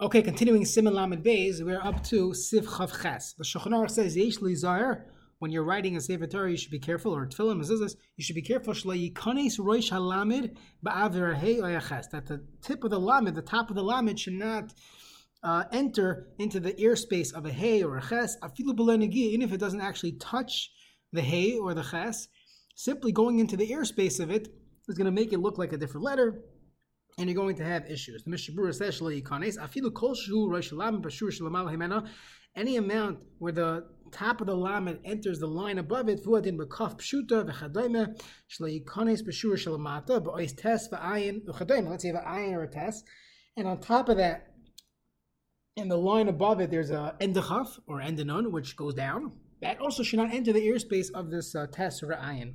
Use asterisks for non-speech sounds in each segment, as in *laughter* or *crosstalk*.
Okay, continuing Siman Lamed Beis, we're up to Siv Chav Ches. The Shulchan says Yesh Lizar. When you're writing a Sefer Torah, you should be careful, or Tefillim, Mezuzahs, you should be careful. Shlo Yikanes Roish Halamed Ba'avir Hey Oyaches. That the tip of the Lamed, the top of the Lamed, should not uh, enter into the airspace of a Hey or a Ches. Afilu B'lenegi, even if it doesn't actually touch the Hey or the Ches, simply going into the airspace of it is going to make it look like a different letter and you're going to have issues. The Mishna Berura says, Afilu kol shu rosh bashur shalamal himena, any amount where the top of the lamed enters the line above it, vuadin bekaf pshuta v'chadayme, shleikones bashur shalamata, ba'ois tes v'ayin v'chadayme. Let's say the ayin or a tes, and on top of that, in the line above it, there's a endachaf or endanon, which goes down. That also should not enter the airspace of this uh, tes or ayin.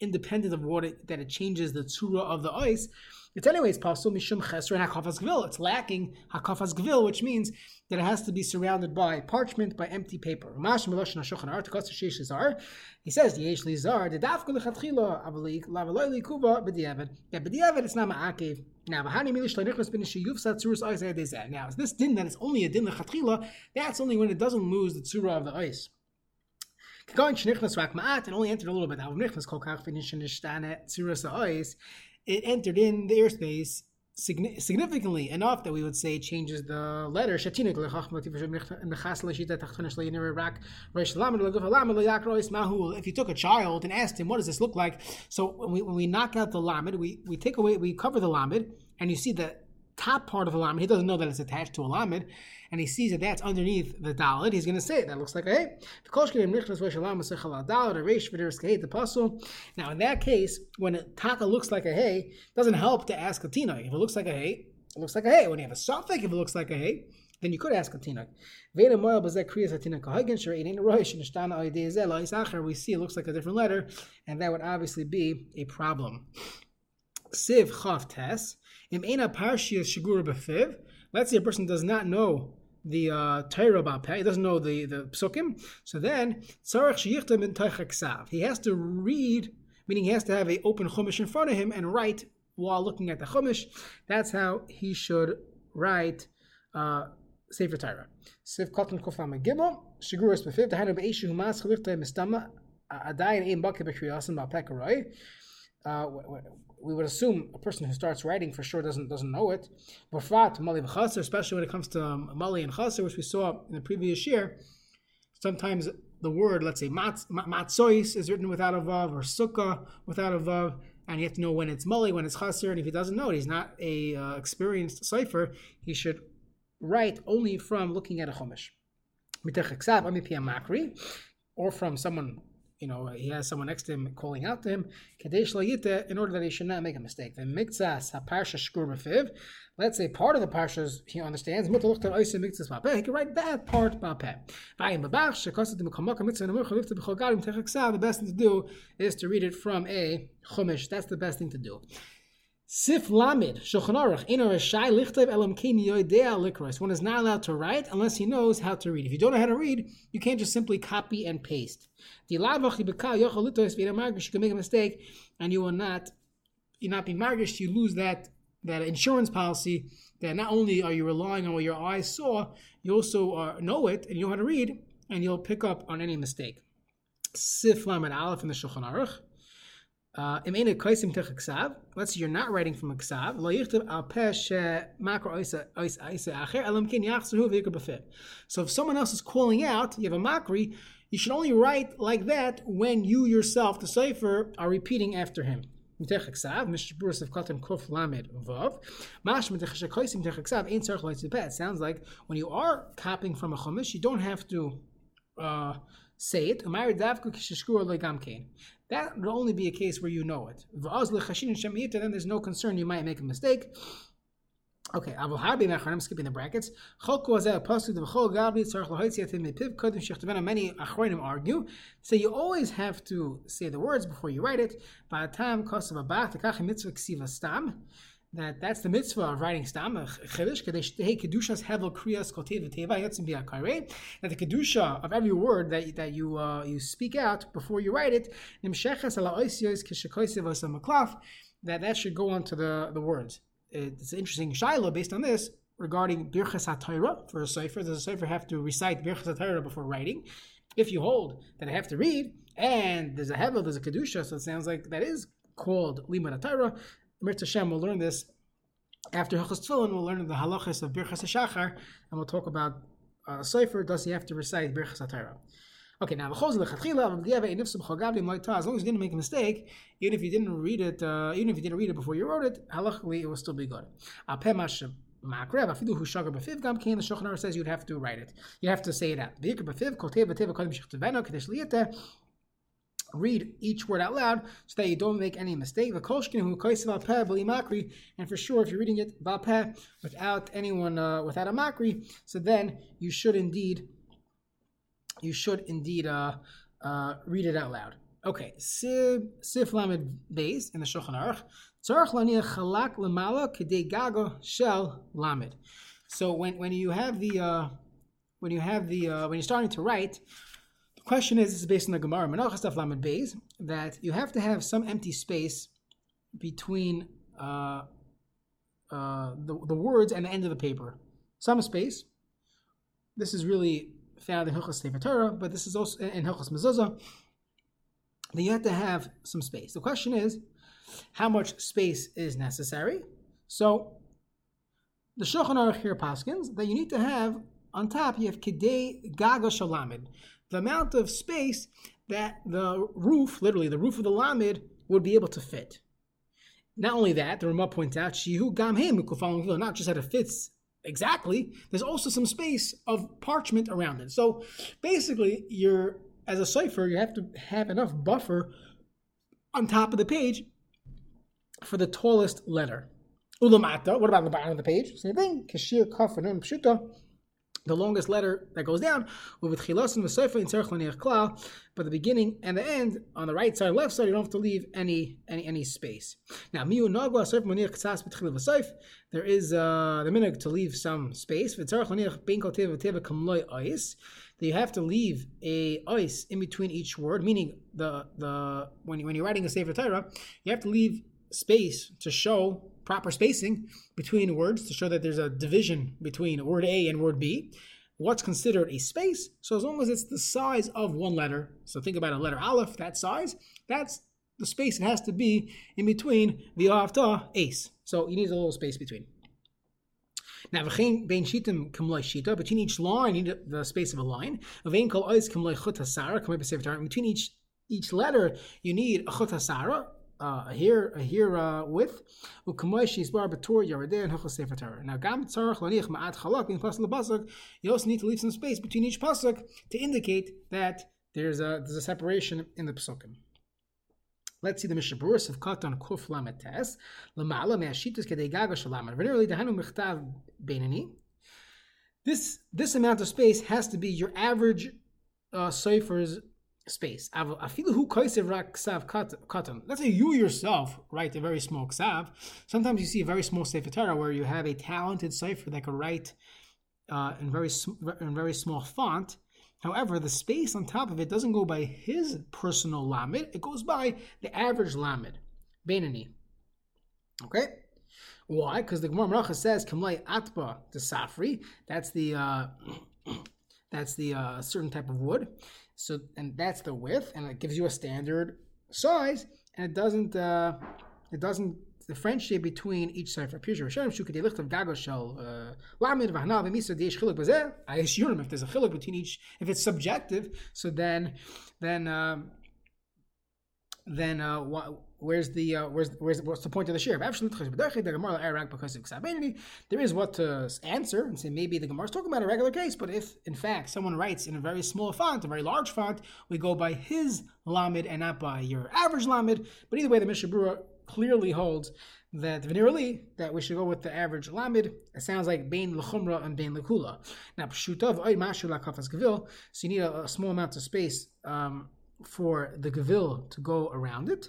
independent of what it, that it changes the tsura of the ice, it's anyways possible mishum chesra and hakafas gvil. It's lacking hakafas gvil, which means that it has to be surrounded by parchment, by empty paper. He says yesh lizar the dafka lechatchila avalik lavaloi likuva b'diavad. That b'diavad it's not ma'akev. Now, v'hani milish leinichos bin sheyuf satzuras ice Now, this din that is only a din lechatchila. That's only when it doesn't lose the tsura of the ice. Going shnichnas rak ma'at and only entered a little bit. Now, nichnas kol kach tzuras It entered in the airspace significantly enough that we would say it changes the letter. If you took a child and asked him, what does this look like? So when we, when we knock out the lamed, we, we take away, we cover the lamed, and you see the top part of a lamed. He doesn't know that it's attached to a lamed and he sees that that's underneath the dalit, he's going to say it. That looks like a hey. Now, in that case, when a taka looks like a hey, doesn't help to ask a tina. If it looks like a hey, it looks like a hey. When you have a suffix, if it looks like a hey, then you could ask a tina. We see it looks like a different letter, and that would obviously be a problem. Siv chav tes. Let's say a person does not know the uh, Torah about Peh. He doesn't know the, the psukim. So then, he has to read, meaning he has to have an open chumash in front of him and write while looking at the chumash. That's how he should write uh, Sefer Torah. Siv Katan Kufam Gimel, Shiguras Befiv, Tahanu Beishu Humas Chalifta Mistama, Adayin Ein Bakir Bekriyasim Ba'Pekaroy. We would assume a person who starts writing for sure doesn't doesn't know it. especially when it comes to um, mali and chaser, which we saw in the previous year. Sometimes the word, let's say matzois, is written without a vav, or sukkah without a vav, and you have to know when it's mali, when it's chaser, and if he doesn't know it, he's not a uh, experienced cipher. He should write only from looking at a chumash, or from someone you know, he has someone next to him calling out to him, in order that he should not make a mistake. The mikzas haparsha shkur Let's say part of the parshas he understands. He can write that part. The best thing to do is to read it from a chumash. That's the best thing to do. Sif Lamid, Shulchan Aruch, Ino Rashai Lichtev Elam Kini Yoidea Likros. One is not allowed to write unless he knows how to read. If you don't know how to read, you can't just simply copy and paste. The Lavachi Bekal Yochel Litos Margish, you can make a mistake and you will not, you not be Margish, you lose that, that insurance policy that not only are you relying on what your eyes saw, you also know it and you know how to read, and you'll pick up on any mistake. Sif Lamid Aleph in the Shulchan Aruch. Let's say you're not writing from a ksav. So if someone else is calling out, you have a makri, you should only write like that when you yourself, the cipher, are repeating after him. It sounds like when you are copying from a chumash, you don't have to uh, say it. That would only be a case where you know it. Then there's no concern you might make a mistake. Okay, I'm skipping the brackets. The. Many Achronim argue. So you always have to say the words before you write it. Ba'atam Kosav Abach That that's the mitzvah of writing stam chiddush kadesh tehe kedushas hevel kriyas kotev teva yotzim biakare. That the kedusha of every word that that you uh, you speak out before you write it nimshechas ala oisios. That that should go on to the the words it's an interesting shiloh based on this regarding Birchas HaTorah for a Sefer. Does a Sefer have to recite Birchas HaTorah before writing? If you hold that I have to read, and there's a Hevel, there's a Kedusha, so it sounds like that is called Limud HaTorah. Mirta Hashem will learn this after Hilchas Tefillin. We'll learn the halachas of Birchas HaShachar, and we'll talk about uh, Sefer. Does he have to recite Birchas HaTorah? Okay, now as long as you didn't make a mistake, even if you didn't read it, uh, even if you didn't read it before you wrote it, halachically it will still be good. Makrev, says you'd have to write it. You have to say it out. Read each word out loud so that you don't make any mistake. And for sure, if you're reading it without anyone uh, without a makri, so then you should indeed you should indeed uh, uh, read it out loud. Okay, Sif Lamed Beis in the Shulchan Aruch. Tzarech laniach chalak lemala gago shel lamed. So when, when you have the uh, when you have the uh, when you're starting to write, the question is this is based on the Gemara Menachas Daf Lamed Beis that you have to have some empty space between uh, uh, the the words and the end of the paper. Some space. This is really found in Hilchas Sefer but this is also in Hilchas Mezuzah. Then you have to have some space. The question is, how much space is necessary? So, the Shulchan Aruch here paskins that you need to have on top. You have kidei gaga shalamid, the amount of space that the roof, literally the roof of the lamid, would be able to fit. Not only that, the Ramah points out, Shihu gam not just that it fits exactly, there's also some space of parchment around it. So basically, you're as a cipher, you have to have enough buffer on top of the page for the tallest letter. Ulamata, what about the bottom of the page? Same thing. Kashir kaf and pshuta the longest letter that goes down with chilasin v'soifa in tzarech l'niach klal, but the beginning and the end on the right side, and left side, you don't have to leave any any any space. Now miu nagwa soif l'niach ktsas b'tchil. There is uh, the minhag to leave some space. Kol teva teva kamloi ois. That you have to leave a ice in between each word, meaning the the when you, when you're writing a sefer Torah, you have to leave space to show proper spacing between words to show that there's a division between word A and word B. What's considered a space? So as long as it's the size of one letter, so think about a letter aleph, that size, that's the space it has to be in between the avta ah, ace. So you need a little space between. Now, between each line, you need the space of a line. Between each each letter, you need a chut uh, here here uh, with u'kamoish bar b'tor yaradeh and hilchos sefer Torah. Now gam tzarich laniach ma'at chalak in pasuk pasuk. You also need to leave some space between each pasuk to indicate that there's a there's a separation in the pasukim. Let's see the Mishaburis of Katan Kuf Lametes. Lamala Me'ashitas Kedei Gaga Shalamet. Generally, Dehanu Mechtav Beinani. This this amount of space has to be your average uh, cipher's space. Let's say you yourself write a very small ksav. Sometimes you see a very small sefer Torah where you have a talented cipher that can write uh, in very in very small font. However, the space on top of it doesn't go by his personal lamed; it goes by the average lamed, Benani. Okay. Why? Because the Gemara Maracha says Kamlei Atba to Safri. That's the uh, *clears throat* that's the uh, certain type of wood. So and that's the width, and it gives you a standard size, and it doesn't uh, it doesn't differentiate between each cipher. Uh, I assume if there's a chiluk between each, if it's subjective, so then then um, then uh, where's the uh, where's where's what's the point of the share? There is what to answer and say maybe the Gemara is talking about a regular case, but if in fact someone writes in a very small font, a very large font, we go by his lamed and not by your average lamed. But either way, the Mishna Berura clearly holds that venerally that we should go with the average lamid. It sounds like bein lechumra and bein lekula. Now pshutav oy mashu lakafas gavil. So you need a, a, small amount of space um, for the gavil to go around it.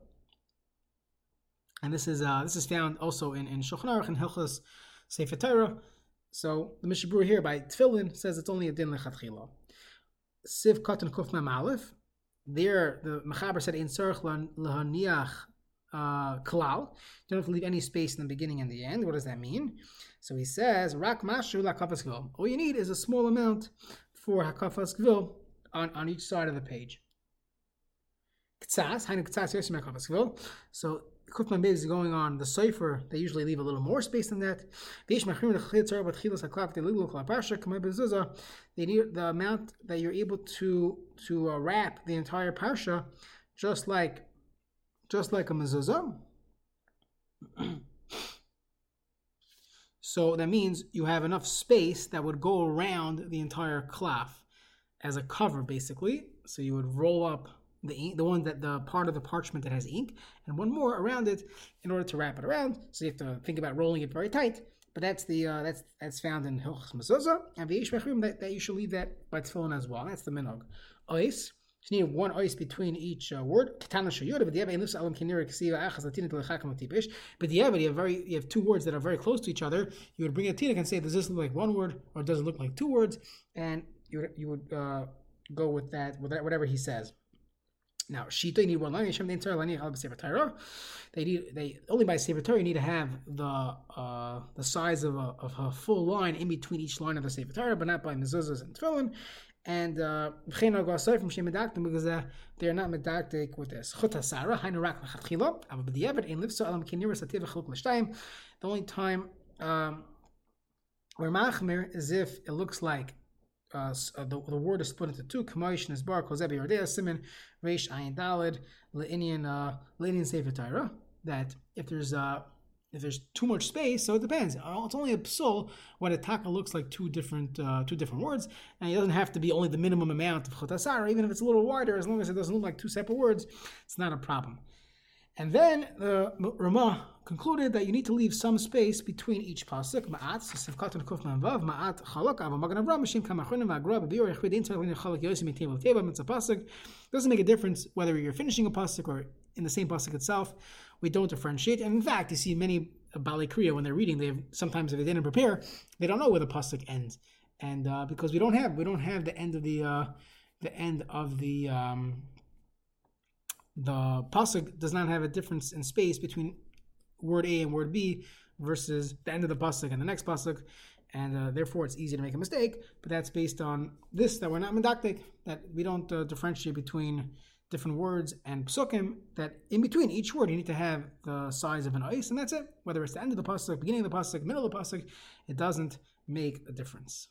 and this is uh, this is found also in in Shulchan Aruch and Hilchos Sefer Torah. So the Mishabur here by Tfilin says it's only a din lechatchila. Siv Katan Kuf Aleph. There, the Mechaber said in Tzarech Lahaniach uh, Klal. Don't have to leave any space in the beginning and the end. What does that mean? So he says, Rak Mashu Lakafas Gvil. All you need is a small amount for Hakafas Gvil on, on each side of the page. Ktsas, Hainu Ktsas Yosim Hakafas Gvil. So Kufman is going on the cipher, they usually leave a little more space than that. They need the amount that you're able to to uh, wrap the entire parsha, just like just like a mezuzah. *clears throat* so that means you have enough space that would go around the entire cloth as a cover, basically. So you would roll up the ink, the one that the part of the parchment that has ink, and one more around it in order to wrap it around. So you have to think about rolling it very tight. But that's the uh, that's that's found in Hilchos Mezuzah and V'yish that, that you should leave that by tefillin as well. That's the minog. Ois. You need one ois between each uh, word. But yeah, but you have very you have two words that are very close to each other. You would bring a tinik and say, does this look like one word or does it look like two words? And you would, you would uh, go with that, with that, whatever he says. Now, Shita, you need one line. Hashem, the entire line, you Sefer Torah. They need, they only by Sefer Torah you need to have the uh, the size of a, of a full line in between each line of the Sefer Torah, but not by mezuzahs and tefillin. And v'chein uh, aside from shem medaktim because uh, they are not medaktik with this. Chut hasara hainu rak lechatchila. Ava b'diavad ein livso alam kinira sativ v'chaluk l'shtayim. The only time um, where machmir is if it looks like uh, uh, the, the word is split into two. Kamoish and Isbar, Kozebi Yordea, Siman, Reish, Ayin Dalid, Leinian, uh, Leinian Sefer Torah. That if there's uh, if there's too much space, so it depends. Uh, it's only a psul when a taka looks like two different uh, two different words, and it doesn't have to be only the minimum amount of chotasar. Even if it's a little wider, as long as it doesn't look like two separate words, it's not a problem. And then the Ramah concluded that you need to leave some space between each pasuk. Ma'at sifkat and kuf vav ma'at chalak ava magan avram mishim kamachunim v'agra b'bior yechvid l'nei chalak yosim mitim l'teva mitzvah pasuk. Doesn't make a difference whether you're finishing a pasuk or in the same pasuk itself. We don't differentiate. And in fact, you see many Bali Kriya when they're reading, they have, sometimes if they didn't prepare, they don't know where the pasuk ends, and uh, because we don't have we don't have the end of the uh, the end of the um, the pasuk does not have a difference in space between word A and word B versus the end of the pasuk and the next pasuk, and uh, therefore it's easy to make a mistake. But that's based on this that we're not medaktik, that we don't uh, differentiate between different words and psukim. That in between each word you need to have the size of an ice, and that's it. Whether it's the end of the pasuk, beginning of the pasuk, middle of the pasuk, it doesn't make a difference.